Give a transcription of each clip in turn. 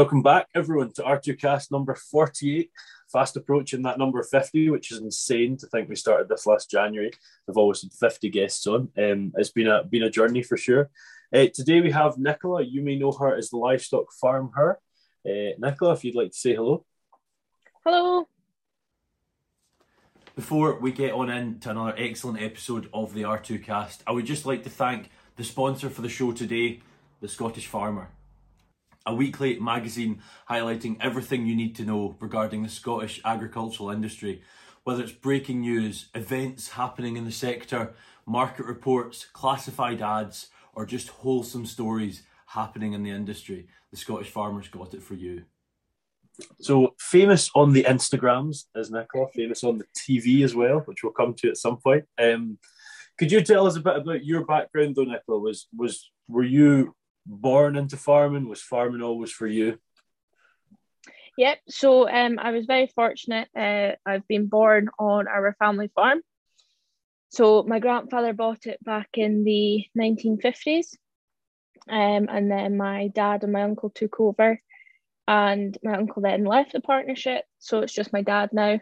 Welcome back, everyone, to R2Kast number 48. Fast approaching that number 50, which is insane to think we started this last January. We've always had 50 guests on. Um, it's been a been a journey for sure. Uh, today we have Nicola. You may know her as the livestock farm her. Uh, Nicola, if you'd like to say hello. Hello. Before we get on into another excellent episode of the R2Kast, I would just like to thank the sponsor for the show today, The Scottish Farmer a weekly magazine highlighting everything you need to know regarding the Scottish agricultural industry, whether it's breaking news, events happening in the sector, market reports, classified ads, or just wholesome stories happening in the industry. The Scottish Farmers got it for you. So famous on the Instagrams as Nicola, famous on the TV as well, which we'll come to at some point. Um, could you tell us a bit about your background, though, Nicola? Was was were you born into farming? Was farming always for you? Yep. So um, I was very fortunate. Uh, I've been born on our family farm. So my grandfather bought it back in the 1950s. Um, and then my dad and my uncle took over. And my uncle then left the partnership. So it's just my dad now.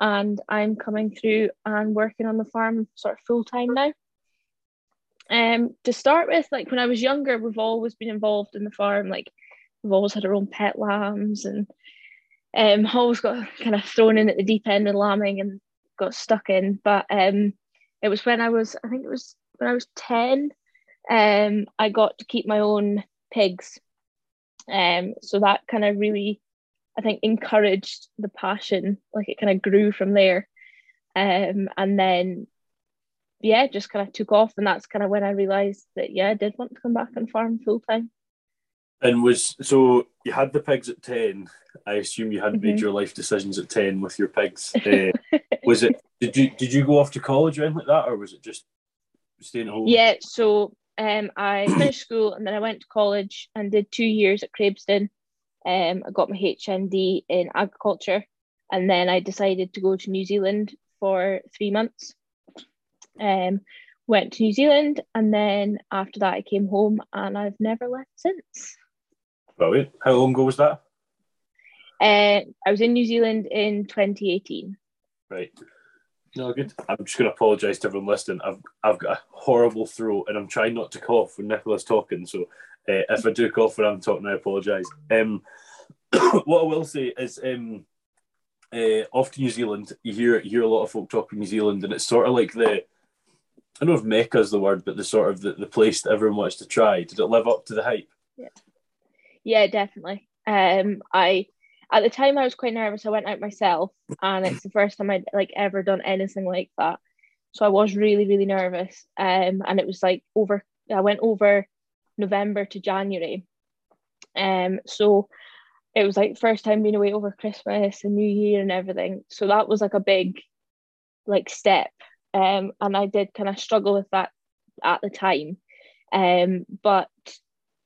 And I'm coming through and working on the farm sort of full time now. Um, to start with, like when I was younger, we've always been involved in the farm. Like we've always had our own pet lambs, and um, always got kind of thrown in at the deep end of lambing and got stuck in. But um, it was when I was, I think it was when I was ten, um, I got to keep my own pigs. Um, so that kind of really, I think, encouraged the passion. Like it kind of grew from there. Um, and then yeah, just kind of took off, and that's kind of when I realised that yeah, I did want to come back and farm full time. And was so you had the pigs at ten. I assume you hadn't mm-hmm. made your life decisions at ten with your pigs. Uh, was it? Did you did you go off to college or anything like that, or was it just staying home? Yeah, so um, I finished school and then I went to college and did two years at Craibstone. Um, I got my HND in agriculture, and then I decided to go to New Zealand for three months um, went to New Zealand, and then after that, I came home, and I've never left since. Brilliant. How long ago was that? Uh, I was in New Zealand in 2018. Right. No, good. I'm just going to apologise to everyone listening. I've I've got a horrible throat, and I'm trying not to cough when Nicola's talking. So uh, if I do cough when I'm talking, I apologise. Um, what I will say is, um, uh, off to New Zealand, you hear you hear a lot of folk talk talking New Zealand, and it's sort of like the I don't know if Mecca is the word, but the sort of the, the place that everyone wants to try. Did it live up to the hype? Yeah, yeah, definitely. Um, I at the time I was quite nervous. I went out myself, and it's the first time I'd like ever done anything like that. So I was really, really nervous. Um, and it was like over. I went over November to January. Um, so it was like first time being away over Christmas and New Year and everything. So that was like a big, like step um, and I did kind of struggle with that at the time. Um, but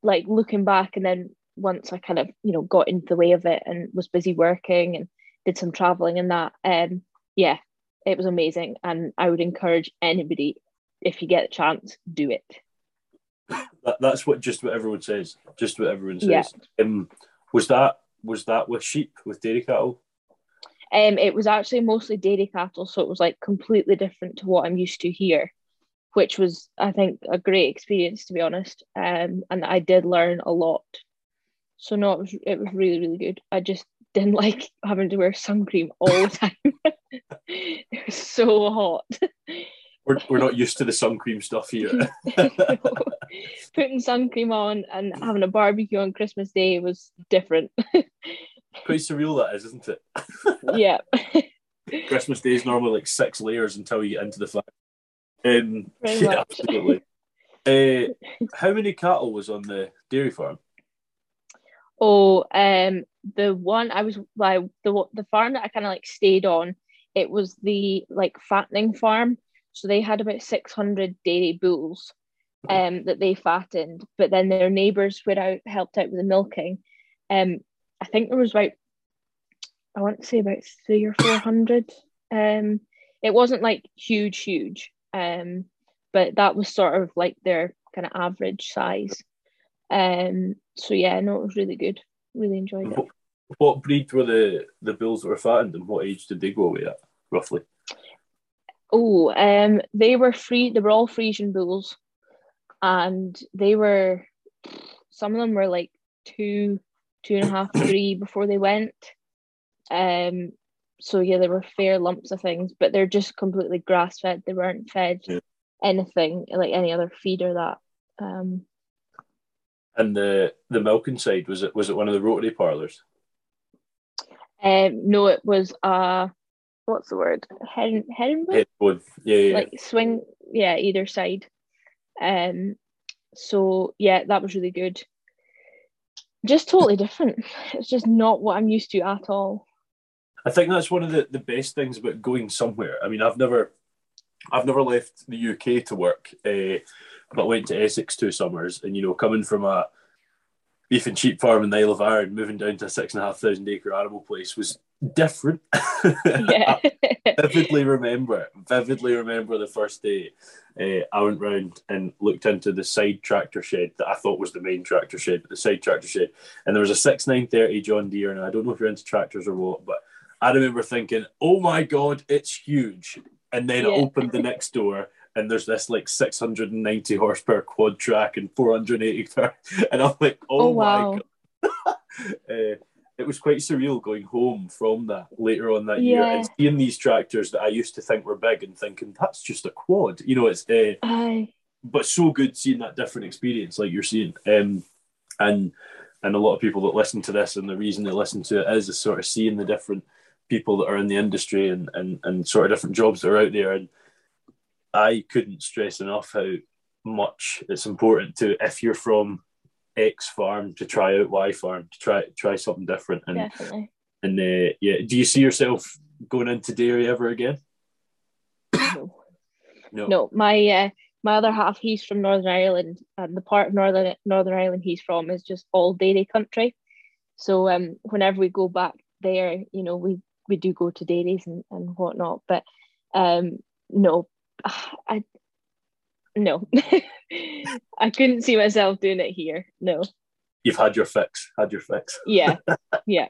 like looking back, and then once I kind of you know got into the way of it and was busy working and did some traveling and that, um, yeah, it was amazing, and I would encourage anybody if you get a chance, do it. That, that's what just what everyone says. Just what everyone says. Yeah. Um, was that was that with sheep with dairy cattle? Um, it was actually mostly dairy cattle, so it was like completely different to what I'm used to here, which was I think a great experience to be honest. Um, and I did learn a lot. So no, it was it was really really good. I just didn't like having to wear sun cream all the time. it was so hot. We're, we're not used to the sun cream stuff here. Putting sun cream on and having a barbecue on Christmas Day was different. Quite surreal that is, isn't it? yeah. Christmas Day is normally like six layers until you get into the flag. Um, Very yeah, much. absolutely. Uh, how many cattle was on the dairy farm? Oh, um, the one I was like the the farm that I kind of like stayed on. It was the like fattening farm, so they had about six hundred dairy bulls, um, that they fattened. But then their neighbours were out helped out with the milking, um, I think there was about I want to say about three or four hundred. Um, it wasn't like huge, huge. Um, but that was sort of like their kind of average size. Um, so yeah, no, it was really good. really enjoyed it. What, what breed were the the bulls that were fattened, and what age did they go away at roughly? Oh, um, they were free. They were all Friesian bulls, and they were. Some of them were like two, two and a half, three before they went. Um, so yeah, they were fair lumps of things, but they're just completely grass fed. They weren't fed Yeah. anything like any other feed or that. Um, And the the milk inside was it was it one of the rotary parlors? um, no, it was uh, what's the word? Heron, heron Headwood. Yeah, yeah. like swing, yeah, either side. Um, so yeah, that was really good. Just totally different. It's just not what I'm used to at all. I think that's one of the, the best things about going somewhere. I mean, I've never, I've never left the UK to work, uh, but went to Essex two summers, and you know, coming from a beef and sheep farm in the Isle of Arran, moving down to a six and a half thousand acre animal place was different. Yeah. I vividly remember, vividly remember the first day. Uh, I went round and looked into the side tractor shed that I thought was the main tractor shed, but the side tractor shed, and there was a six nine thirty John Deere, and I don't know if you're into tractors or what, but I remember thinking, "Oh my god, it's huge!" And then I Yeah. opened the next door, and there's this like 690 horsepower quad track and 480 and I'm like, "Oh, Oh, wow. my god!" uh, it was quite surreal going home from that later on that year and seeing these tractors that I used to think were big and thinking that's just a quad. You know, it's uh, Aye. but so good seeing that different experience like you're seeing. Um, and and a lot of people that listen to this and the reason they listen to it is is sort of seeing the different people that are in the industry and and, and sort of different jobs that are out there. And I couldn't stress enough how much it's important to if you're from X farm to try out Y farm to try try something different and Definitely. and uh, yeah do you see yourself going into dairy ever again No. no no, my uh, my other half, he's from Northern Ireland, and the part of Northern Northern Ireland he's from is just all dairy country. So um, whenever we go back there, you know, we we do go to dairies and, and whatnot. But um, no, I no, I couldn't see myself doing it here. No, you've had your fix had your fix yeah, yeah.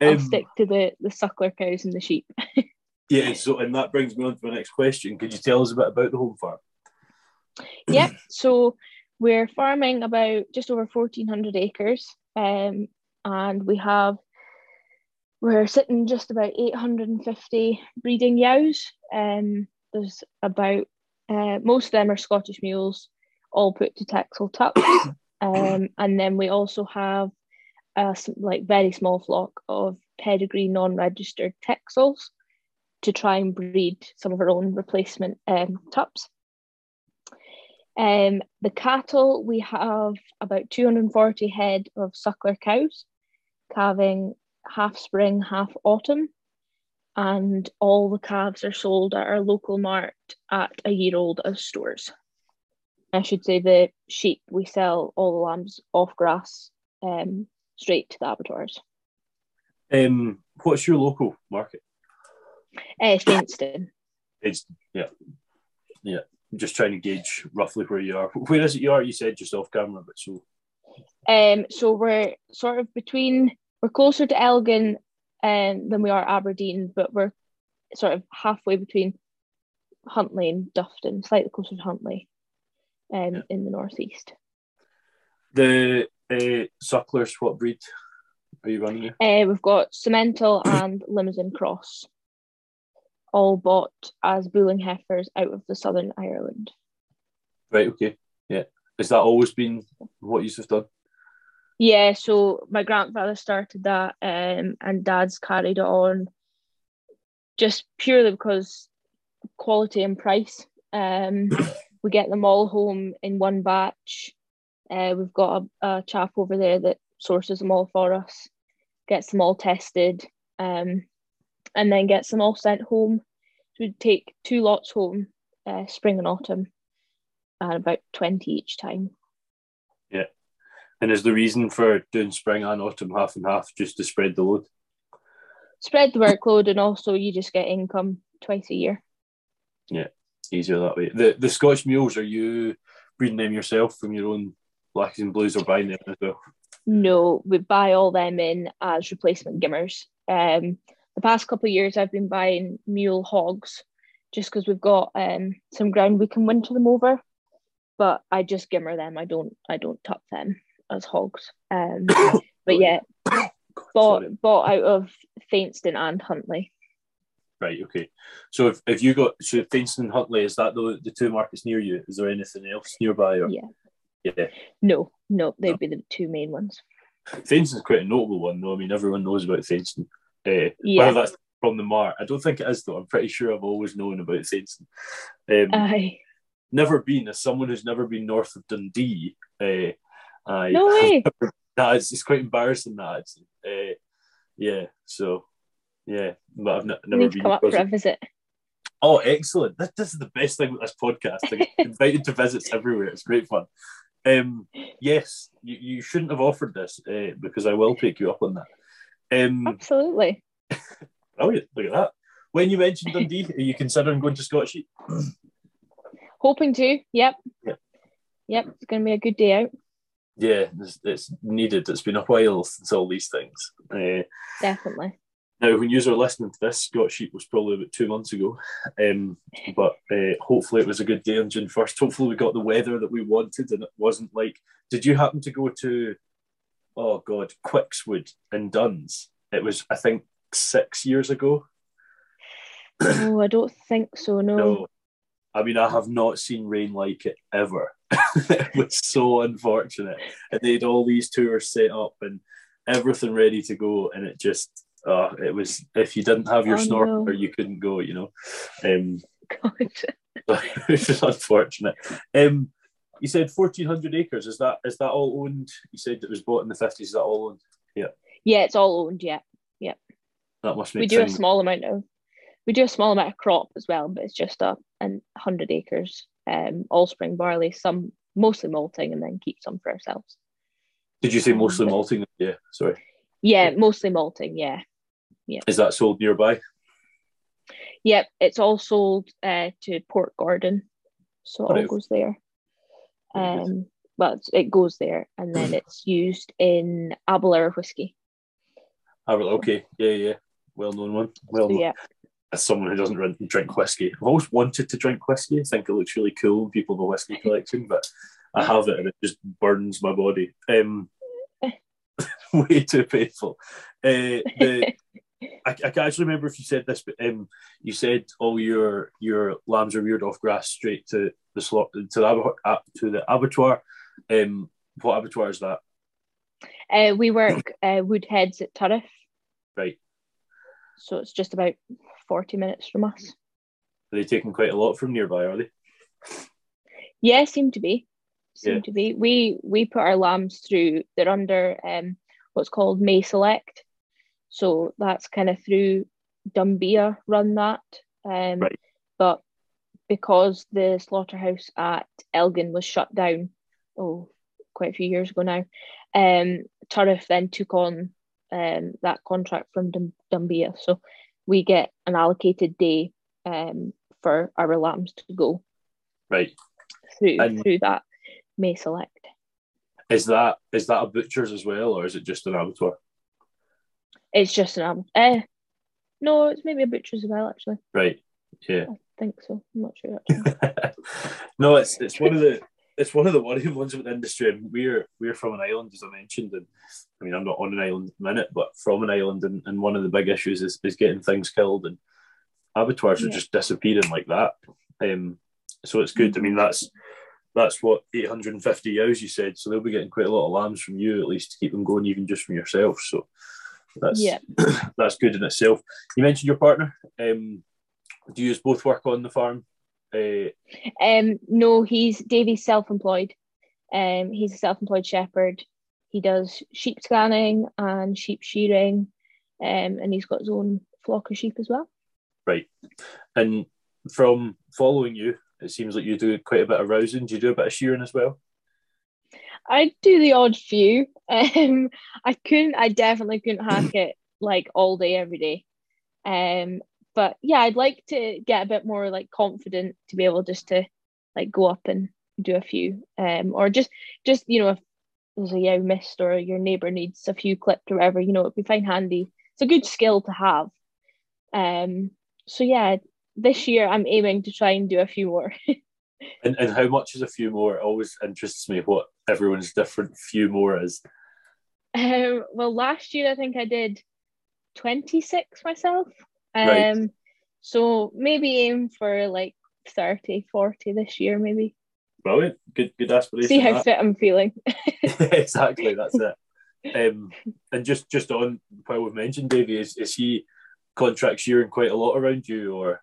I'll Um, stick to the the suckler cows and the sheep. Yeah, so and that brings me on to my next question. Could you tell us a bit about the home farm? Yep. So we're farming about just over fourteen hundred acres, um, and we have we're sitting just about eight hundred and fifty breeding yows. Um, there's about uh, most of them are Scottish mules, all put to Texel tups, um, and then we also have a like very small flock of pedigree non-registered Texels to try and breed some of our own replacement um, tups. Um, the cattle, we have about 240 head of suckler cows, calving half spring, half autumn. And all the calves are sold at our local mart at a year old as stores. I should say the sheep, we sell all the lambs off grass um, straight to the abattoirs. Um, what's your local market? Uh, Thainstone. It's yeah, yeah. I'm just trying to gauge roughly where you are. Where is it you are? You said just off camera, but so Um, so we're sort of between we're closer to Elgin um, than we are Aberdeen, but we're sort of halfway between Huntly and Dufftown, slightly closer to Huntly, um, Yeah. in the northeast. the uh, sucklers. What breed are you running? Uh, we've got Simmental and Limousin Cross, all bought as bulling heifers out of the Southern Ireland. Right. Okay. Yeah. Has that always been what you've done? Yeah, so my grandfather started that, um, and Dad's carried it on, just purely because quality and price. Um, we get them all home in one batch. Uh, we've got a, a chap over there that sources them all for us, gets them all tested, um, and then gets them all sent home. So we take two lots home, uh, spring and autumn, and about twenty each time. And is the reason for doing spring and autumn half and half just to spread the load? spread the workload and also you just get income twice a year. Yeah, easier that way. The the Scotch mules are you breeding them yourself from your own blackies and blues or buying them as well? No, we buy all them in as replacement gimmers. Um, the past couple of years, I've been buying mule hogs, just because we've got um some ground we can winter them over. But I just gimmer them. I don't. I don't tuck them as hogs. Um, but yeah, bought Sorry. bought out of Thainstone and Huntly. Right, okay. So if, if you got so Thainstone and Huntly, is that the the two markets near you? Is there anything else nearby? Or? Yeah. Yeah. No, no, they'd be the two main ones. Thainstone's quite a notable one though. I mean everyone knows about Thainstone. Uh, Yeah. Whether that's from the Mart. I don't think it is though. I'm pretty sure I've always known about Thainstone. Um, Aye. never been as someone who's never been north of Dundee. Uh, I No way. is it's quite embarrassing that actually. Uh, yeah, so yeah, but I've You never been. come up for a visit. Oh, excellent! This, this is the best thing with this podcast. I get invited to visits everywhere. It's great fun. Um, yes, you, you shouldn't have offered this uh, because I will take you up on that. Um, Absolutely. brilliant! Look at that. When you mentioned Dundee, are you considering going to Scotch Hoping to. Yep. Yep. Yep. It's going to be a good day out. Yeah, it's, it's needed. It's been a while since all these things. Uh, Definitely. Now, when you are listening to this, Scotsheep was probably about two months ago. Um, but uh, hopefully it was a good day on June 1st. Hopefully we got the weather that we wanted and it wasn't like. Did you happen to go to, oh God, Quixwood in Duns? It was, I think, six years ago. Oh, I don't think so. No. No. I mean, I have not seen rain like it ever. it was so unfortunate. And they had all these tours set up and everything ready to go. And it just, uh, it was, if you didn't have your Oh, snorkel, no. you couldn't go, you know. Um, God. which is unfortunate. Um, you said 1,400 acres. Is that is that all owned? You said it was bought in the 50s. Is that all owned? Yeah, Yeah, it's all owned. Yeah. Yeah. That must make We do a small amount of. We do a small amount of crop as well, but it's just a an hundred acres. Um, all spring barley, some mostly malting, and then keep some for ourselves. Did you say um, mostly but- malting? Yeah, sorry. Yeah, mostly malting. Yeah. yeah. Is that sold nearby? Yep, it's all sold uh, to Portgordon, so it all Right. goes there. Um, well, it goes there, and then it's used in Aberlour whiskey. Ah, okay. Yeah, yeah. Well known one. Well So known. yeah, As someone who doesn't drink- drink whiskey, I've always wanted to drink whiskey. I think it looks really cool people have a whiskey collection, but I have it and it just burns my body. Um, way too painful. Uh, the, I, I can't actually remember if you said this, but um, you said all your your lambs are reared off grass straight to the slot to the abattoir. uh, To the abattoir. Um, what abattoir is that? uh, we work uh, Woodheads at Turriff, Right. so it's just about forty minutes from us. Are they taking quite a lot from nearby? Are they? Yeah, seem to be. Seem Yeah. to be. We we put our lambs through. They're under um what's called May Select, so that's kind of through Dunbia run that. Um, Right. But because the slaughterhouse at Elgin was shut down, oh, quite a few years ago now, um, Turriff then took on um that contract from Dum- Dunbia, so we get an allocated day um for our lambs to go Right. through And- through that May Select. Is that is that a butcher's as well, or is it just an abattoir? It's just an album. Eh, no, it's maybe a butcher's as well. Actually, Right. Yeah. I think so. I'm not sure. Actually. no, it's it's one of the it's one of the worrying ones with the industry. And we're we're from an island, as I mentioned, and I mean I'm not on an island at the minute, but from an island, and, and one of the big issues is, is getting things killed, and abattoirs are just disappearing like that. Um, so it's good. I mean that's that's what 850 yows you said, so they'll be getting quite a lot of lambs from you at least to keep them going, even just from yourself. So that's Yeah. that's good in itself. You mentioned your partner. Um, do you both work on the farm? Uh, Um, no, he's Davey's self-employed. Um, he's a self-employed shepherd. He does sheep scanning and sheep shearing, um, and he's got his own flock of sheep as well. Right. And from following you, it seems like you do quite a bit of rousing. Do you do a bit of shearing as well? I do the odd few. Um, I couldn't. I definitely couldn't hack it like all day every day. Um, but yeah, I'd like to get a bit more like confident to be able just to like go up and do a few. Um, or just just you know if there's a yow missed or your neighbour needs a few clipped or whatever, you know, it'd be fine handy. It's a good skill to have. Um, so yeah, this year I'm aiming to try and do a few more. and and how much is a few more? It always interests me what everyone's different few more is. Um, well, last year I think I did 26 myself. Um, Right. so maybe aim for like 30, 40 this year, maybe. Brilliant. Good good aspiration. See how that. fit I'm feeling. exactly, that's it. Um, and just just on while we've mentioned Davey, is, is he contract shearing quite a lot around you, or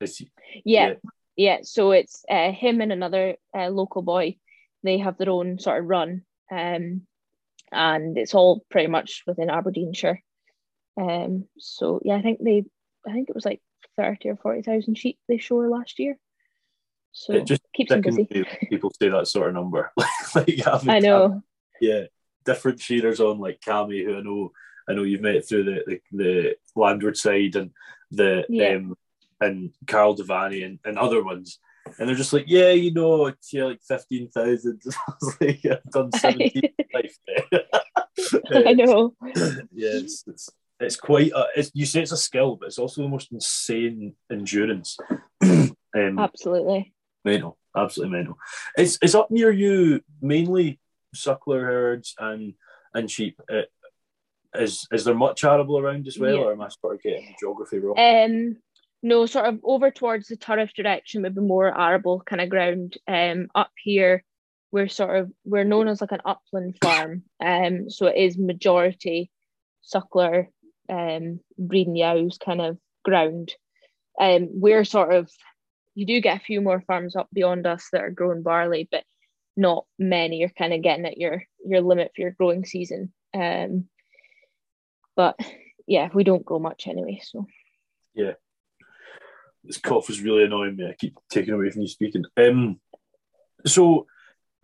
is he? yeah, yeah. So it's uh, him and another uh, local boy. They have their own sort of run, um, and it's all pretty much within Aberdeenshire. Um, so yeah, I think they, I think it was like thirty or forty thousand sheep they shore last year. So It just keeps them busy. people say that sort of number. like I know. yeah, different shearers on like Cami, who I know, I know you've met through the the, the landward side and the Yeah. um and Carl Devani and, and other ones, and they're just like, yeah, you know, it's yeah, like fifteen thousand. I was like, yeah, I've done seventeen in life. I know. yeah, it's, it's it's quite. A, it's, you say it's a skill, but it's also the most insane endurance. um, Absolutely. Mental, absolutely mental. It's it's up near you mainly suckler herds and and sheep. Uh, is is there much arable around as well, Yeah. or am I sort of getting geography wrong? Um, no, sort of over towards the Turriff direction would be more arable kind of ground. Um, up here, we're sort of we're known as like an upland farm. Um, so it is majority suckler, um, breeding yows kind of ground. Um, we're sort of you do get a few more farms up beyond us that are growing barley, but not many. You're kind of getting at your your limit for your growing season. Um, but yeah, we don't grow much anyway, so. Yeah, this cough is really annoying me. I keep taking away from you speaking. Um, so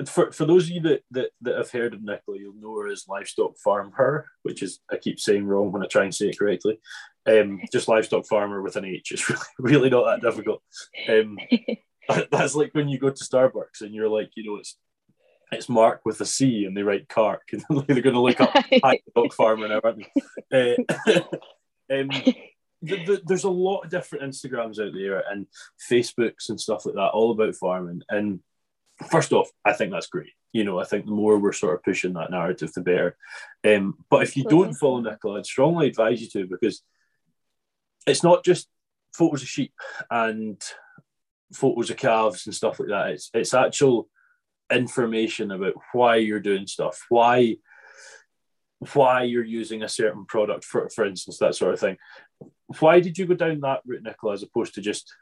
for for those of you that that, that have heard of Nicola, you'll know her as livestock farm her, which is I keep saying wrong when I try and say it correctly. Um, just livestock farmer with an H. It's really really not that difficult. Um, that's like when you go to Starbucks and you're like, you know, it's it's Mark with a C and they write Cark and they're going to look up dog farmer now, aren't they? Uh, um, the, the, there's a lot of different Instagrams out there and Facebooks and stuff like that, all about farming. And first off, I think that's great. You know, I think the more we're sort of pushing that narrative, the better. Um, but if you don't follow Nicola, I'd strongly advise you to because it's not just photos of sheep and photos of calves and stuff like that. It's it's actual information about why you're doing stuff, why why you're using a certain product, for for instance, that sort of thing. Why did you go down that route, Nicola, as opposed to just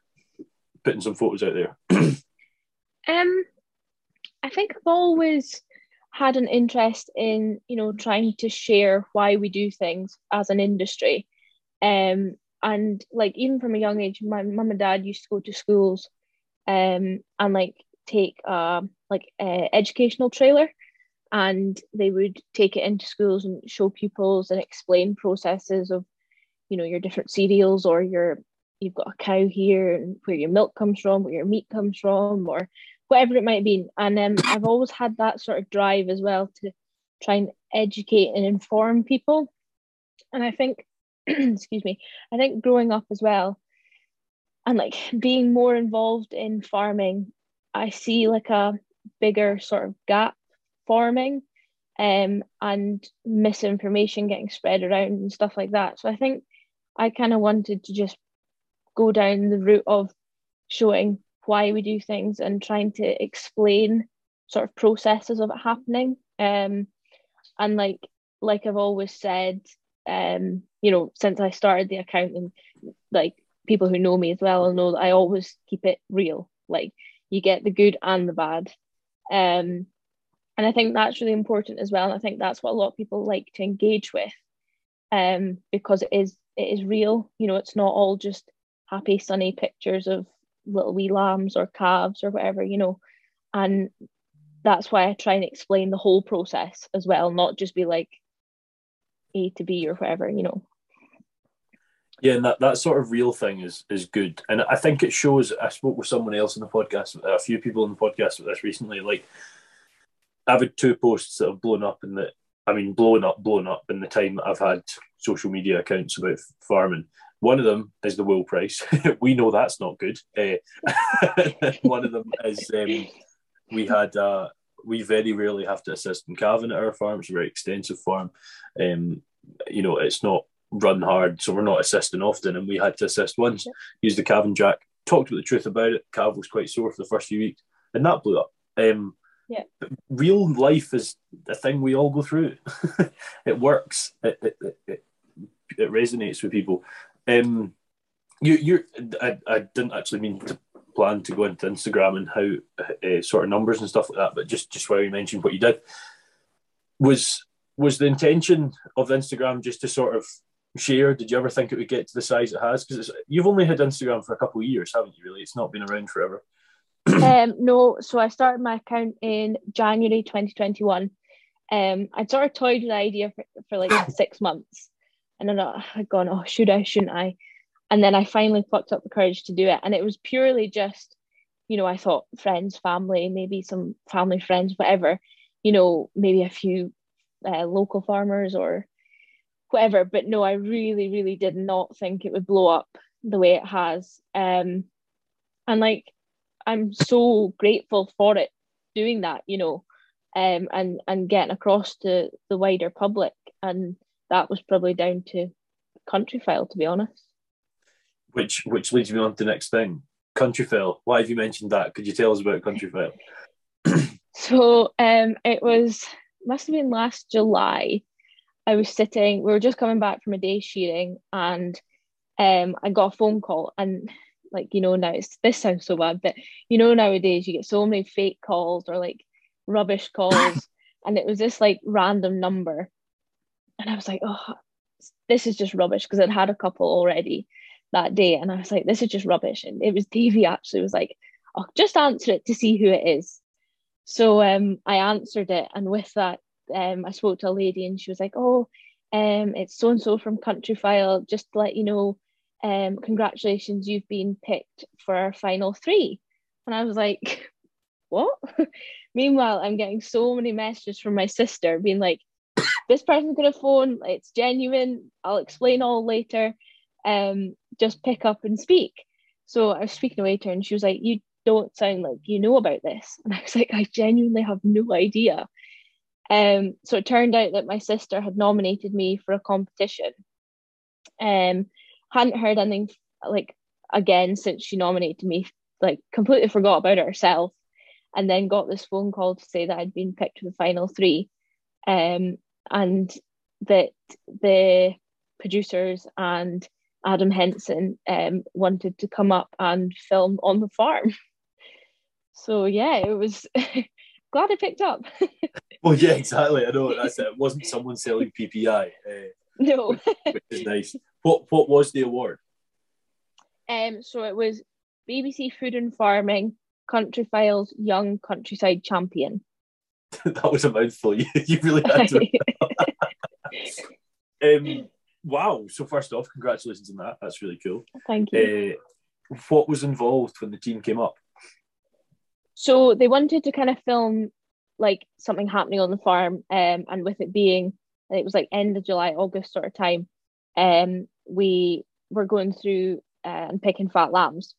putting some photos out there? Um, I think I've always had an interest in, you know, trying to share why we do things as an industry. Um, and like even from a young age, my mum and dad used to go to schools, um, and like take uh like a educational trailer, and they would take it into schools and show pupils and explain processes of, you know, your different cereals or your you've got a cow here and where your milk comes from, where your meat comes from, or whatever it might be. And um, I've always had that sort of drive as well to try and educate and inform people. And I think, excuse me, I think growing up as well and like being more involved in farming, I see like a bigger sort of gap forming um, and misinformation getting spread around and stuff like that. So I think I kind of wanted to just go down the route of showing why we do things and trying to explain sort of processes of it happening. Um, and like like I've always said, um, you know, since I started the account and like people who know me as well know that I always keep it real. Like you get the good and the bad. Um, and I think that's really important as well. And I think that's what a lot of people like to engage with. Um, because it is it is real. You know, it's not all just happy sunny pictures of little wee lambs or calves or whatever, you know. And that's why I try and explain the whole process as well, not just be like A to B or whatever, you know. Yeah, and that, that sort of real thing is is good, and I think it shows. I spoke with someone else in the podcast, a few people in the podcast with this recently. Like, I've had two posts that have blown up in the, I mean, blown up, blown up in the time that I've had social media accounts about farming. One of them is the wool price. we know that's not good. Uh, one of them is um, we had uh, we very rarely have to assist in calving at our farm. It's a very extensive farm. Um, you know, it's not run hard, so we're not assisting often. And we had to assist once. Use the calving jack. Talked about the truth about it. Calv was quite sore for the first few weeks, and that blew up. Um, yeah. Real life is a thing we all go through. it works. It, it, it, it, resonates with people. Um, you, you, I, I didn't actually mean to plan to go into Instagram and how uh, sort of numbers and stuff like that, but just just where you mentioned what you did was was the intention of Instagram just to sort of share? Did you ever think it would get to the size it has? Because you've only had Instagram for a couple of years, haven't you? Really, it's not been around forever. um, no, so I started my account in January 2021. Um, I'd sort of toyed with the idea for, for like six months, and then I'd gone, oh, should I, shouldn't I? And then I finally plucked up the courage to do it, and it was purely just, you know, I thought friends, family, maybe some family friends, whatever, you know, maybe a few uh, local farmers or whatever. But no, I really, really did not think it would blow up the way it has. Um, and like I'm so grateful for it doing that, you know, um, and and getting across to the wider public, and that was probably down to Countryfile, to be honest. Which which leads me on to the next thing, Countryfile. Why have you mentioned that? Could you tell us about Countryfile? so um, it was must have been last July. I was sitting. We were just coming back from a day shearing, and um, I got a phone call, and like you know now it's this sounds so bad but you know nowadays you get so many fake calls or like rubbish calls and it was this like random number and i was like oh this is just rubbish because i'd had a couple already that day and i was like this is just rubbish and it was davey actually was like oh just answer it to see who it is so um i answered it and with that um i spoke to a lady and she was like oh um it's so and so from countryfile just to let you know um, congratulations, you've been picked for our final three. And I was like, what? Meanwhile, I'm getting so many messages from my sister being like, this person's gonna phone, it's genuine, I'll explain all later. Um, just pick up and speak. So I was speaking away to her and she was like, You don't sound like you know about this. And I was like, I genuinely have no idea. Um, so it turned out that my sister had nominated me for a competition. Um, hadn't heard anything like again since she nominated me like completely forgot about it herself and then got this phone call to say that I'd been picked for the final three um, and that the producers and Adam Henson um, wanted to come up and film on the farm. So yeah, it was glad I picked up. well, yeah, exactly. I know that's it. It wasn't someone selling PPI. Uh, no, which, which is nice. What what was the award? Um, so it was BBC Food and Farming Countryfile's Young Countryside Champion. that was a mouthful. You, you really had to. um, wow. So first off, congratulations on that. That's really cool. Thank you. Uh, what was involved when the team came up? So they wanted to kind of film like something happening on the farm, um, and with it being, it was like end of July, August sort of time um, we were going through uh, and picking fat lambs.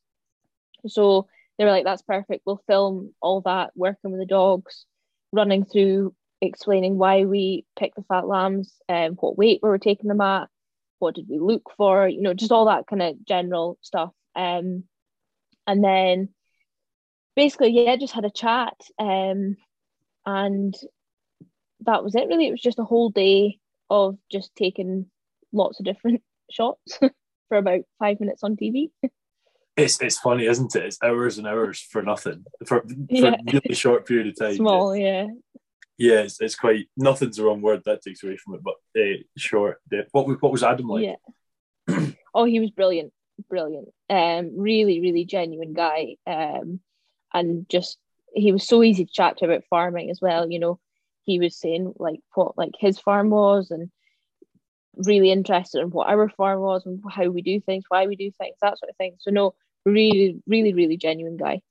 So they were like, that's perfect. We'll film all that, working with the dogs, running through, explaining why we picked the fat lambs, um, what weight we were taking them at, what did we look for, you know, just all that kind of general stuff. Um, and then basically, yeah, just had a chat. Um, and that was it really. It was just a whole day of just taking lots of different shots for about five minutes on TV. It's it's funny, isn't it? It's hours and hours for nothing for, for yeah. a really short period of time. Small, yeah. Yeah, it's, it's quite nothing's the wrong word that takes away from it, but uh, short. Yeah. What what was Adam like? Yeah. oh, he was brilliant, brilliant. Um, really, really genuine guy. Um, and just he was so easy to chat to about farming as well. You know, he was saying like what like his farm was and really interested in what our farm was and how we do things, why we do things, that sort of thing. So no, really, really, really genuine guy.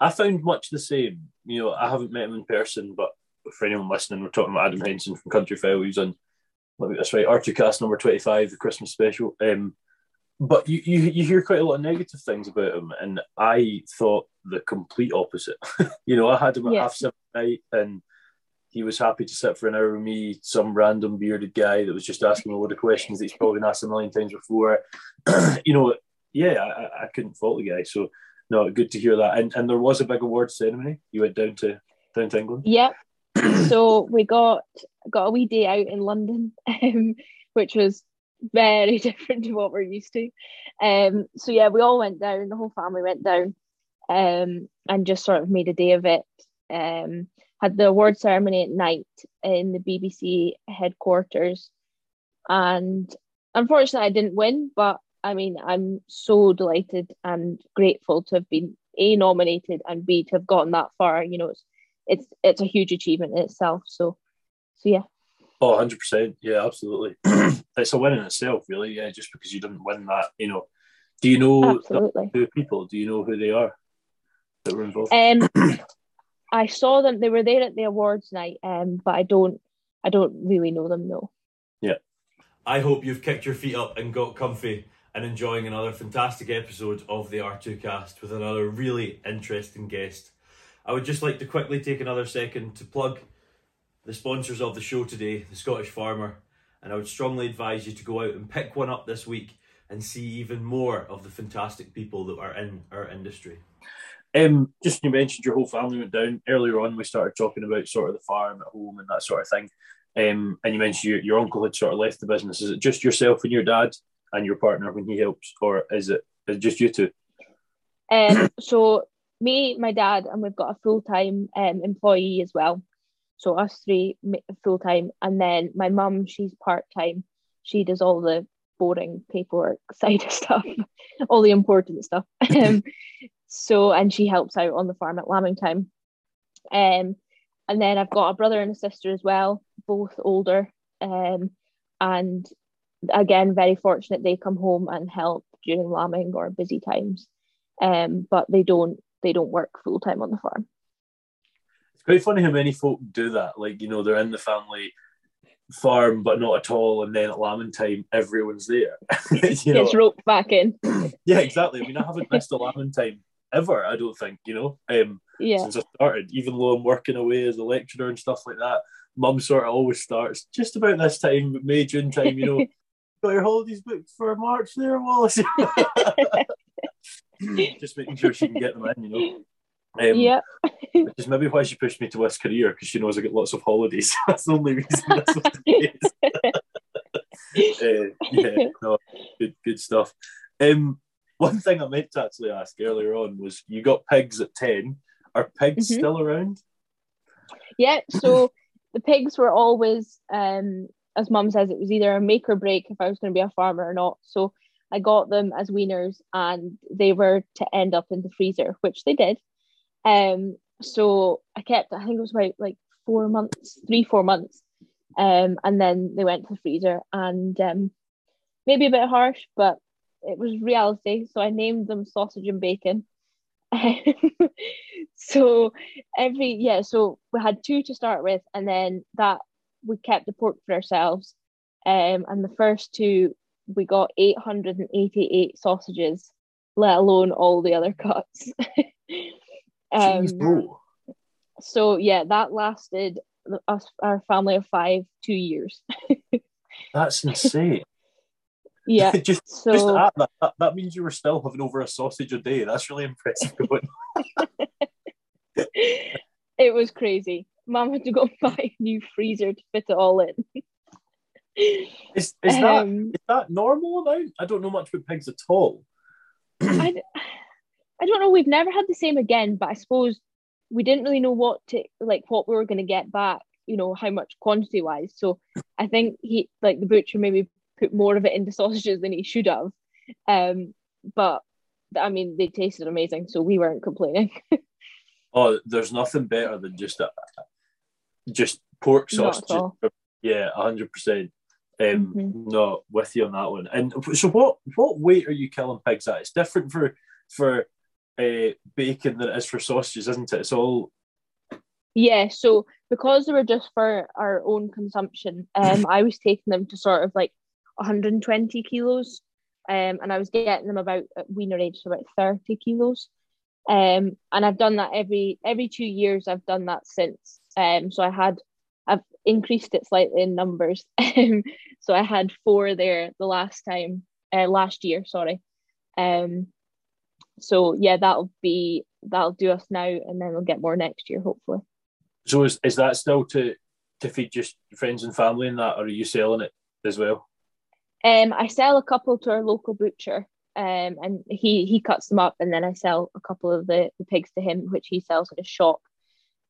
I found much the same. You know, I haven't met him in person, but for anyone listening, we're talking about Adam Henson from Countryfile, who's on, let me get right, R2Kast number 25, the Christmas special. Um, but you, you you hear quite a lot of negative things about him, and I thought the complete opposite. you know, I had him at Yeah. half seven night, and he was happy to sit for an hour with me, some random bearded guy that was just asking a load of questions that he's probably been asked a million times before. you know, yeah, I, I- couldn't fault the guy. So no, good to hear that. And and there was a big award ceremony. You went down to down to England. Yep. so we got got a wee day out in London, um, which was very different to what we're used to. Um, so yeah, we all went down. The whole family went down, um, and just sort of made a day of it. Um, had the award ceremony at night in the BBC headquarters, and unfortunately, I didn't win. But I mean, I'm so delighted and grateful to have been a nominated and b to have gotten that far. You know, it's it's it's a huge achievement in itself. So, so yeah, Oh, 100 percent. Yeah, absolutely. it's a win in itself, really. Yeah, just because you didn't win that, you know. Do you know the absolutely. two people? Do you know who they are that were involved? Um, I saw them. They were there at the awards night. Um, but I don't, I don't really know them. No. Yeah. I hope you've kicked your feet up and got comfy and enjoying another fantastic episode of the R2Kast with another really interesting guest. I would just like to quickly take another second to plug the sponsors of the show today, the Scottish Farmer, and I would strongly advise you to go out and pick one up this week and see even more of the fantastic people that are in our industry. Um, just you mentioned your whole family went down earlier on. We started talking about sort of the farm at home and that sort of thing. Um, and you mentioned your, your uncle had sort of left the business. Is it just yourself and your dad and your partner when he helps, or is it, is it just you two? Um, so me, my dad, and we've got a full time um employee as well. So us three full time, and then my mum, she's part time. She does all the boring paperwork side of stuff, all the important stuff. Um, so and she helps out on the farm at lambing time. Um, and then I've got a brother and a sister as well, both older. Um, and again, very fortunate they come home and help during lambing or busy times. Um, but they don't they don't work full time on the farm. It's quite funny how many folk do that. Like, you know, they're in the family farm, but not at all. And then at lambing time, everyone's there. you know? Gets roped back in. Yeah, exactly. I mean, I haven't missed a lambing time ever, I don't think, you know, um, Yeah. since I started, even though I'm working away as a lecturer and stuff like that. Mum sort of always starts just about this time, May, June time, you know. Got your holidays booked for March there, Wallace. just making sure she can get them in, you know. Um, yeah. Which is maybe why she pushed me to this career because she knows I get lots of holidays. That's the only reason that's what it is. uh, yeah, no, good, good stuff. Um, one thing I meant to actually ask earlier on was you got pigs at 10. Are pigs Mhm. still around? Yeah. So the pigs were always, um, as mum says, it was either a make or break if I was going to be a farmer or not. So I got them as weaners and they were to end up in the freezer, which they did. Um, so I kept, I think it was about like four months, three, four months. Um, and then they went to the freezer and um, maybe a bit harsh, but it was reality. So I named them sausage and bacon. so every yeah, so we had two to start with, and then that we kept the pork for ourselves. Um, and the first two we got 888 sausages, let alone all the other cuts. um, Jeez, bro. so yeah, that lasted us our family of five two years. That's insane. Yeah, just, so just that, that. That means you were still having over a sausage a day. That's really impressive. It was crazy. Mum had to go buy a new freezer to fit it all in. Is, is, that, Um, is that normal amount? I don't know much about pigs at all. I, I don't know. We've never had the same again, but I suppose we didn't really know what to like what we were going to get back. You know how much quantity wise. So I think he like the butcher maybe put more of it into sausages than he should have. Um, but I mean they tasted amazing, so we weren't complaining. Oh, there's nothing better than just a, just pork Not sausages. Yeah, hundred percent. Um, Mhm. no, with you on that one. And so, what what weight are you killing pigs at? It's different for for uh, bacon than it is for sausages, isn't it? It's all Yeah, so because they were just for our own consumption, um, I was taking them to sort of like 120 kilos, um, and I was getting them about at weaner age, so about 30 kilos. Um, and I've done that every every two years. I've done that since. Um, so I had I've increased it slightly in numbers. Um, so I had four there the last time, uh, last year, sorry. Um, so yeah, that'll be that'll do us now, and then we'll get more next year, hopefully. So is, is that still to to feed just friends and family and that, or are you selling it as well? Um, I sell a couple to our local butcher, um, and he he cuts them up, and then I sell a couple of the, the pigs to him, which he sells at his shop.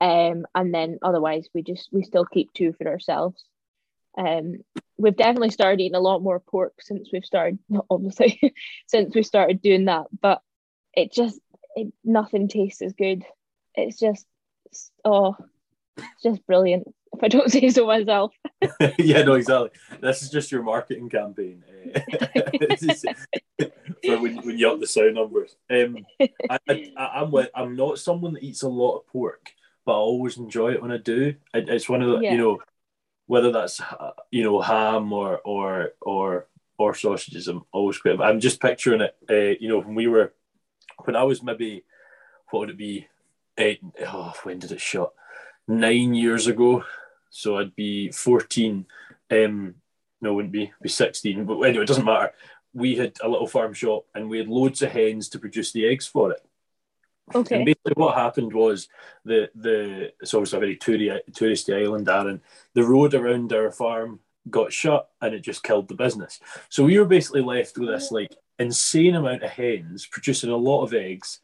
Um, and then otherwise we just we still keep two for ourselves. Um, we've definitely started eating a lot more pork since we've started, obviously, since we started doing that. But it just it, nothing tastes as good. It's just oh, it's just brilliant. If I don't say so myself. yeah, no, exactly. This is just your marketing campaign uh, for when, when you up the sound numbers. Um, I, I, I'm I'm not someone that eats a lot of pork, but I always enjoy it when I do. It, it's one of the yeah. you know whether that's you know ham or or or or sausages. I'm always quite. I'm just picturing it. Uh, you know, when we were when I was maybe what would it be? Eight, oh, when did it shut? Nine years ago. So I'd be 14. Um, no, wouldn't be. Be 16. But anyway, it doesn't matter. We had a little farm shop and we had loads of hens to produce the eggs for it. Okay. And basically, what happened was the the it's obviously a very touristy, touristy island, Darren. The road around our farm got shut, and it just killed the business. So we were basically left with this like insane amount of hens producing a lot of eggs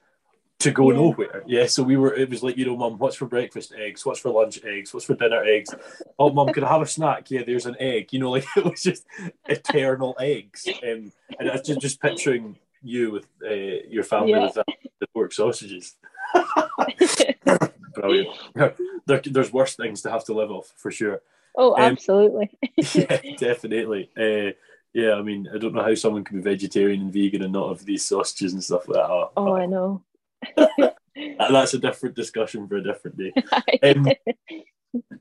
to go yeah. nowhere. Yeah, so we were. It was like you know, mum, what's for breakfast? Eggs. What's for lunch? Eggs. What's for dinner? Eggs. Oh, mum, could I have a snack? Yeah, there's an egg. You know, like it was just eternal eggs. Um, and I was just, just picturing you with uh, your family yeah. with the pork sausages. Brilliant. There, there's worse things to have to live off for sure. Oh, um, absolutely. yeah, definitely. Uh, yeah, I mean, I don't know how someone can be vegetarian and vegan and not have these sausages and stuff like that. Oh, oh I know. that's a different discussion for a different day. Um,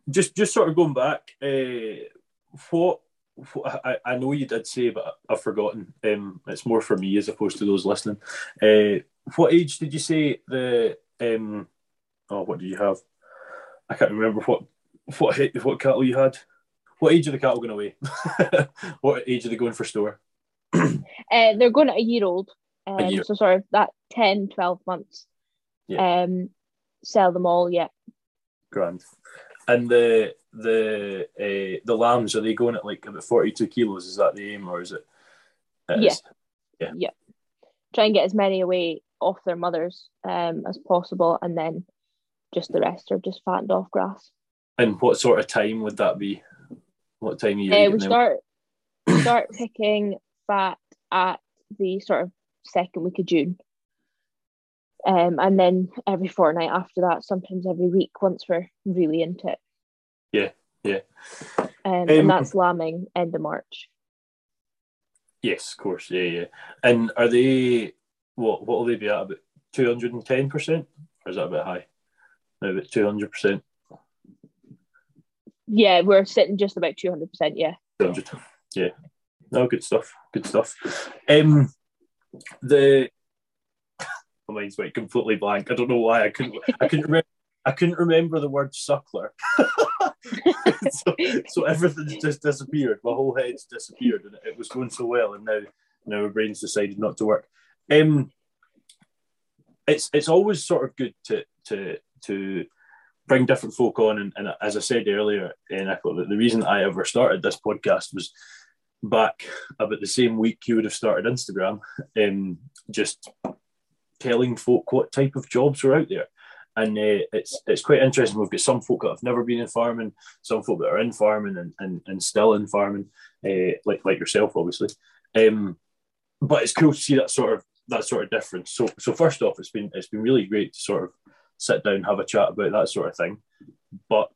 just, just sort of going back, uh, what, what I, I know you did say, but I've forgotten. Um, it's more for me as opposed to those listening. Uh, what age did you say the? Um, oh, what did you have? I can't remember what what hit what cattle you had. What age are the cattle going away? what age are they going for store? uh, they're going at a year old. Um, a year. So sort of that 10, 12 months. Yeah. Um, sell them all, yeah. Grand. And the the uh, the lambs are they going at like about forty two kilos? Is that the aim or is it? it yeah. Is? yeah. Yeah. Try and get as many away off their mothers um, as possible, and then just the rest are just fattened off grass. And what sort of time would that be? What time of year? Uh, we start start picking fat at the sort of second week of June. Um, and then every fortnight after that, sometimes every week once we're really into it. Yeah, yeah. Um, um, and that's lambing end of March. Yes, of course. Yeah, yeah. And are they what? What will they be at? About two hundred and ten percent, or is that a bit high? About two hundred percent. Yeah, we're sitting just about two hundred percent. Yeah. Two hundred. Yeah. No, good stuff. Good stuff. Um, the my mind's went completely blank. I don't know why. I couldn't. I couldn't remember. I couldn't remember the word suckler. so, so everything's just disappeared. My whole head's disappeared, and it was going so well, and now now my brain's decided not to work. Um, it's it's always sort of good to to to bring different folk on, and, and as I said earlier, Nicola, the reason I ever started this podcast was back about the same week you would have started Instagram, um, just telling folk what type of jobs are out there. And uh, it's it's quite interesting. We've got some folk that have never been in farming, some folk that are in farming and, and, and still in farming, uh, like like yourself, obviously. Um, but it's cool to see that sort of that sort of difference. So so first off, it's been it's been really great to sort of sit down, have a chat about that sort of thing. But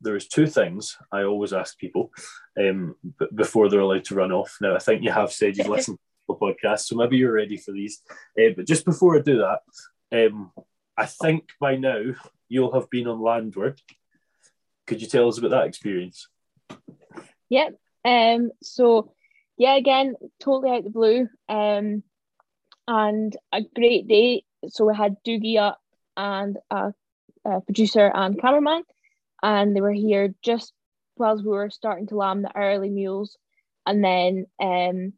there's two things I always ask people um, b- before they're allowed to run off. Now, I think you have said you've listened to the podcast, so maybe you're ready for these. Uh, but just before I do that, um, I think by now you'll have been on Landward. could you tell us about that experience? Yep. Um. So, yeah, again, totally out the blue. Um, and a great day. So we had Dougie up and a, a producer and cameraman, and they were here just whilst we were starting to lamb the early mules, and then um,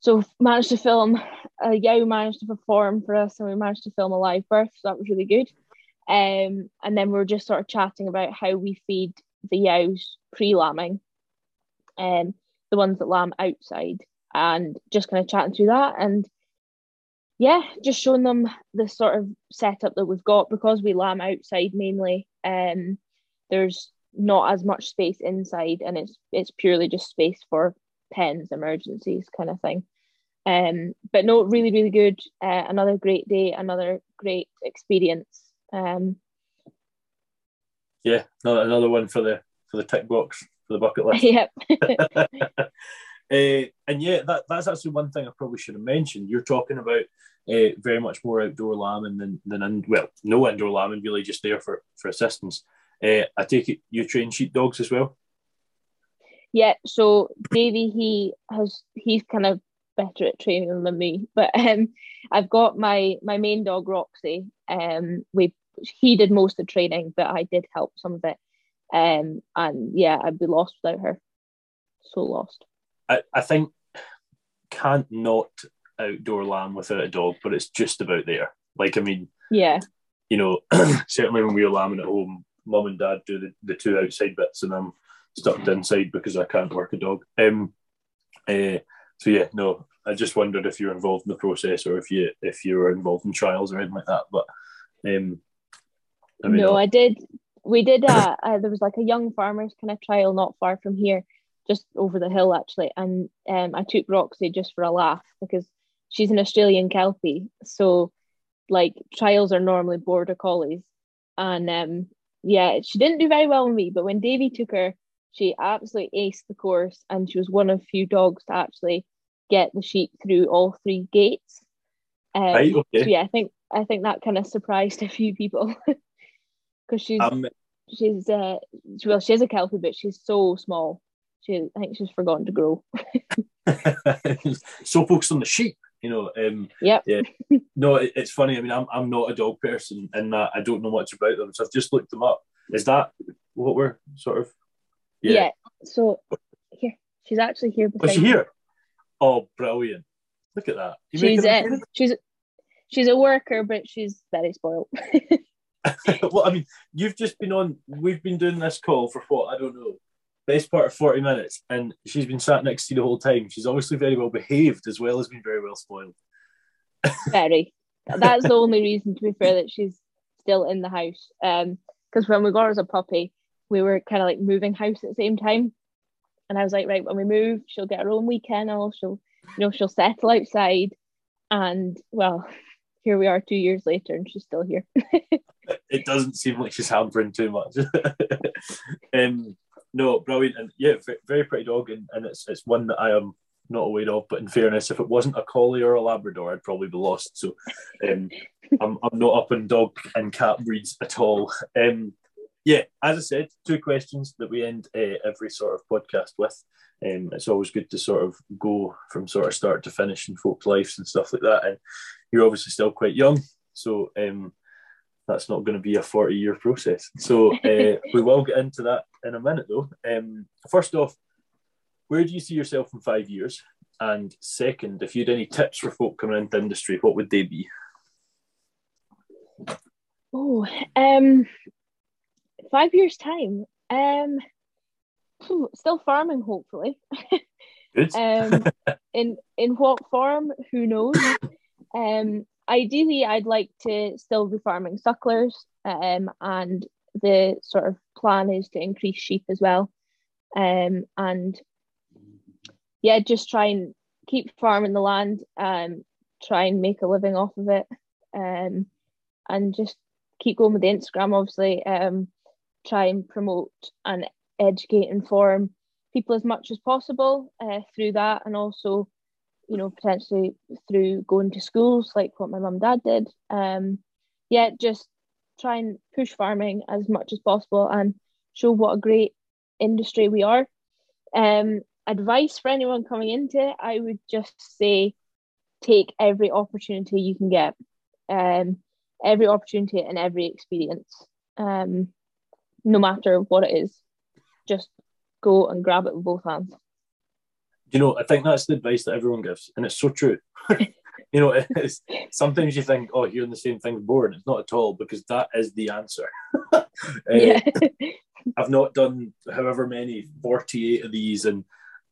so managed to film. Uh, Yao managed to perform for us, and we managed to film a live birth, so that was really good. Um, and then we were just sort of chatting about how we feed the yows pre-lambing, um, the ones that lamb outside, and just kind of chatting through that. And yeah, just showing them the sort of setup that we've got because we lamb outside mainly. Um, there's not as much space inside, and it's it's purely just space for pens, emergencies, kind of thing. Um, but no, really, really good. Uh, another great day, another great experience. Um, yeah, another, another one for the for the tick box for the bucket list. yep. uh, and yeah, that, that's actually one thing I probably should have mentioned. You're talking about uh, very much more outdoor lambing than than in, well, no indoor lambing, really, just there for for assistance. Uh, I take it you train sheepdogs as well. Yeah, so Davy he has he's kind of better at training than me, but um, I've got my my main dog Roxy. Um, we he did most of the training, but I did help some of it. Um, and yeah, I'd be lost without her. So lost. I, I think can't not outdoor lamb without a dog, but it's just about there. Like I mean, yeah, you know, certainly when we were lambing at home, mum and dad do the, the two outside bits, and I'm stuck inside because I can't work a dog. Um, uh, so yeah, no, I just wondered if you're involved in the process or if you if you were involved in trials or anything like that. But um, I mean, no, I did. We did. Uh, uh, there was like a young farmers kind of trial not far from here, just over the hill actually, and um, I took Roxy just for a laugh because she's an Australian Kelpie, so like trials are normally border collies, and um, yeah, she didn't do very well with me, but when Davy took her, she absolutely aced the course, and she was one of few dogs to actually get the sheep through all three gates. Um, right, okay. So yeah, I think I think that kind of surprised a few people because she's um, she's uh well she's a kelpie, but she's so small. She I think she's forgotten to grow. so focused on the sheep, you know. Um, yep. Yeah. No, it, it's funny. I mean, I'm I'm not a dog person, and that I don't know much about them, so I've just looked them up. Is that what we're sort of? Yeah. yeah. So here, she's actually here. Was she here? Oh, brilliant! Look at that. You she's uh, she's she's a worker, but she's very spoiled. well, I mean, you've just been on. We've been doing this call for what I don't know, best part of forty minutes, and she's been sat next to you the whole time. She's obviously very well behaved as well as being very well spoiled. very. That's the only reason, to be fair, that she's still in the house. Um, because when we got her as a puppy, we were kind of like moving house at the same time, and I was like, right, when we move, she'll get her own weekend kennel. She'll, you know, she'll settle outside, and well, here we are two years later and she's still here. it doesn't seem like she's hampering too much. um, no, brilliant. And yeah, very pretty dog. And, and it's, it's one that I am not aware of. But in fairness, if it wasn't a collie or a Labrador, I'd probably be lost. So um, I'm, I'm not up in dog and cat breeds at all. Um, yeah, as I said, two questions that we end uh, every sort of podcast with. Um, it's always good to sort of go from sort of start to finish in folks' lives and stuff like that. And you're obviously still quite young, so um, that's not going to be a 40 year process. So uh, we will get into that in a minute, though. Um, first off, where do you see yourself in five years? And second, if you had any tips for folk coming into industry, what would they be? Oh, um, five years time. Um, still farming, hopefully. Good. um, in in what form? Who knows? Um, ideally, I'd like to still be farming sucklers, um, and the sort of plan is to increase sheep as well, um, and yeah, just try and keep farming the land, um, try and make a living off of it, um, and just keep going with the Instagram. Obviously, um, try and promote and educate, and inform people as much as possible uh, through that, and also you know, potentially through going to schools like what my mum and dad did. Um, yeah, just try and push farming as much as possible and show what a great industry we are. Um, advice for anyone coming into it, I would just say take every opportunity you can get, um, every opportunity and every experience, um, no matter what it is. Just go and grab it with both hands. You know, I think that's the advice that everyone gives, and it's so true. you know, it's, sometimes you think, oh, hearing the same thing's boring. It's not at all because that is the answer. uh, Yeah. I've not done however many, 48 of these, and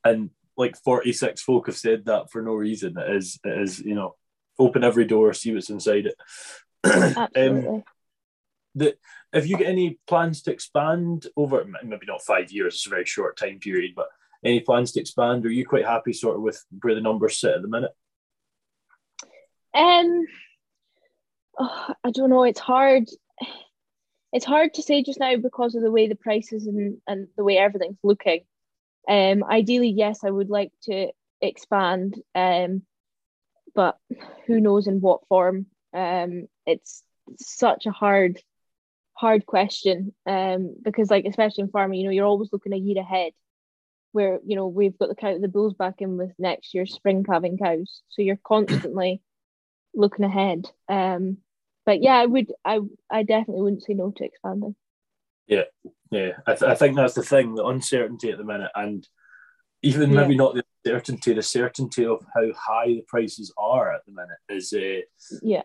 and like 46 folk have said that for no reason. It is, it is you know, open every door, see what's inside it. um, Absolutely. the, have you got any plans to expand over maybe not five years it's a very short time period but any plans to expand are you quite happy sort of with where the numbers sit at the minute Um, oh, I don't know. It's hard. It's hard to say just now because of the way the prices and, and the way everything's looking. Um, ideally, yes, I would like to expand. Um, but who knows in what form? Um, it's such a hard, hard question. Um, because like especially in farming, you know, you're always looking a year ahead. Where you know we've got the cow, the bulls back in with next year's spring calving cows, so you're constantly looking ahead. Um, but yeah, I would, I, I definitely wouldn't say no to expanding. yeah yeah, I, th- I think that's the thing the uncertainty at the minute and even Yeah. maybe not the certainty the certainty of how high the prices are at the minute is uh, Yeah,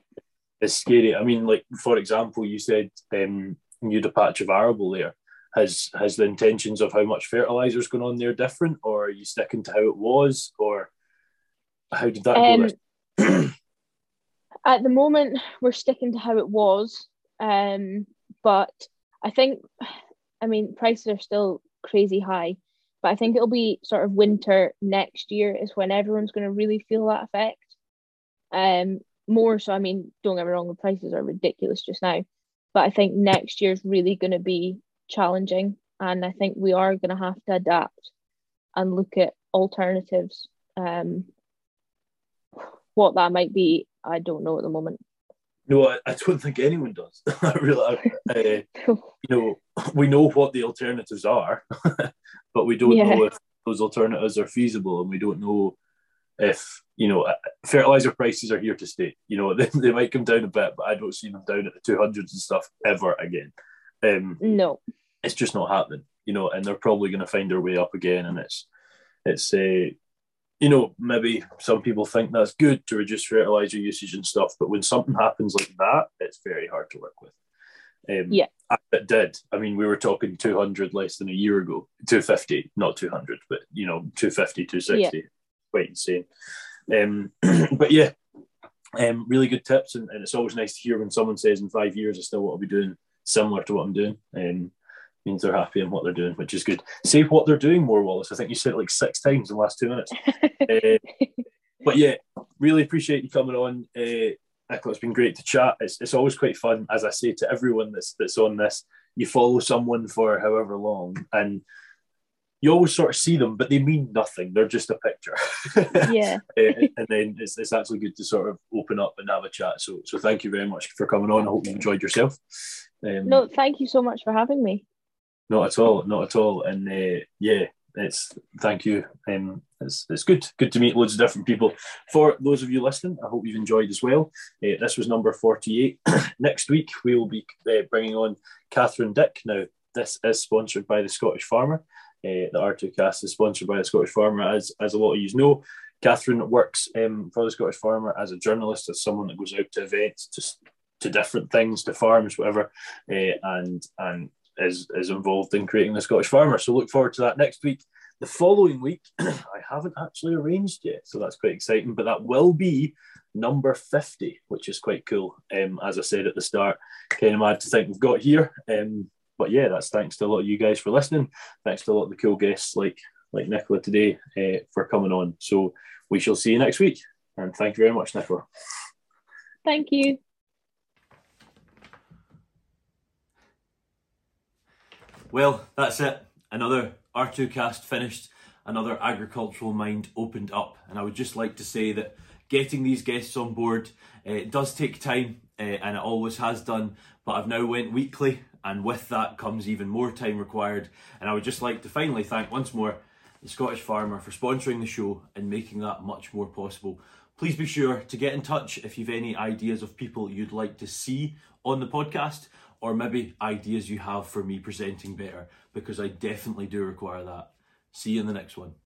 is scary i mean like for example you said um you had a patch of arable there has has the intentions of how much fertilizer is going on there different or are you sticking to how it was or how did that go Um, this- at the moment we're sticking to how it was. Um, but I think, I mean, prices are still crazy high. But I think it'll be sort of winter next year is when everyone's going to really feel that effect. Um, more so. I mean, don't get me wrong, the prices are ridiculous just now, but I think next year's really going to be challenging, and I think we are going to have to adapt and look at alternatives. Um, what that might be, I don't know at the moment. no I, I don't think anyone does I really I, uh, you know we know what the alternatives are but we don't Yeah. know if those alternatives are feasible and we don't know if you know uh, fertilizer prices are here to stay you know they, they might come down a bit but i don't see them down at the 200s and stuff ever again um no, it's just not happening you know and they're probably going to find their way up again and it's it's a you know maybe some people think that's good to reduce fertilizer usage and stuff but when something happens like that it's very hard to work with. Um, Yeah. it did. I mean we were talking 200 less than a year ago 250 not 200 but you know 250 260 quite insane. Um, but yeah um, really good tips and, and it's always nice to hear when someone says in five years i still want to be doing similar to what i'm doing. Um, means they're happy in what they're doing, which is good. Say what they're doing more, Wallace. I think you said it like six times in the last two minutes. Uh, but yeah, really appreciate you coming on. Uh, Nicola, it's been great to chat. It's, it's always quite fun, as I say to everyone that's that's on this. You follow someone for however long, and you always sort of see them, but they mean nothing. They're just a picture. yeah, Uh, and then it's, it's actually good to sort of open up and have a chat. So, so thank you very much for coming on. I hope you enjoyed yourself. Um, no, thank you so much for having me. Not at all, not at all. And uh, yeah, it's thank you. Um, it's, it's good, good to meet loads of different people. For those of you listening, I hope you've enjoyed as well. Uh, this was number forty-eight. Next week we will be uh, bringing on Catherine Dick. Now this is sponsored by the Scottish Farmer. Uh, the R2Kast is sponsored by the Scottish Farmer, as as a lot of you know. Catherine works um, for the Scottish Farmer as a journalist, as someone that goes out to events, to to different things, to farms, whatever, uh, and and is is involved in creating the Scottish Farmer. So look forward to that next week. The following week, I haven't actually arranged yet, so that's quite exciting. But that will be number fifty, which is quite cool. Um, as I said at the start, kind of mad to think we've got here. Um, but yeah, that's thanks to a lot of you guys for listening. Thanks to a lot of the cool guests like like Nicola today uh, for coming on. So we shall see you next week. And thank you very much, Nicola. Thank you. Well, that's it. Another R2Kast finished, another agricultural mind opened up. And I would just like to say that getting these guests on board uh, does take time uh, and it always has done. But I've now went weekly and with that comes even more time required. And I would just like to finally thank once more the Scottish Farmer for sponsoring the show and making that much more possible. Please be sure to get in touch if you've any ideas of people you'd like to see on the podcast or maybe ideas you have for me presenting better because I definitely do require that. See you in the next one.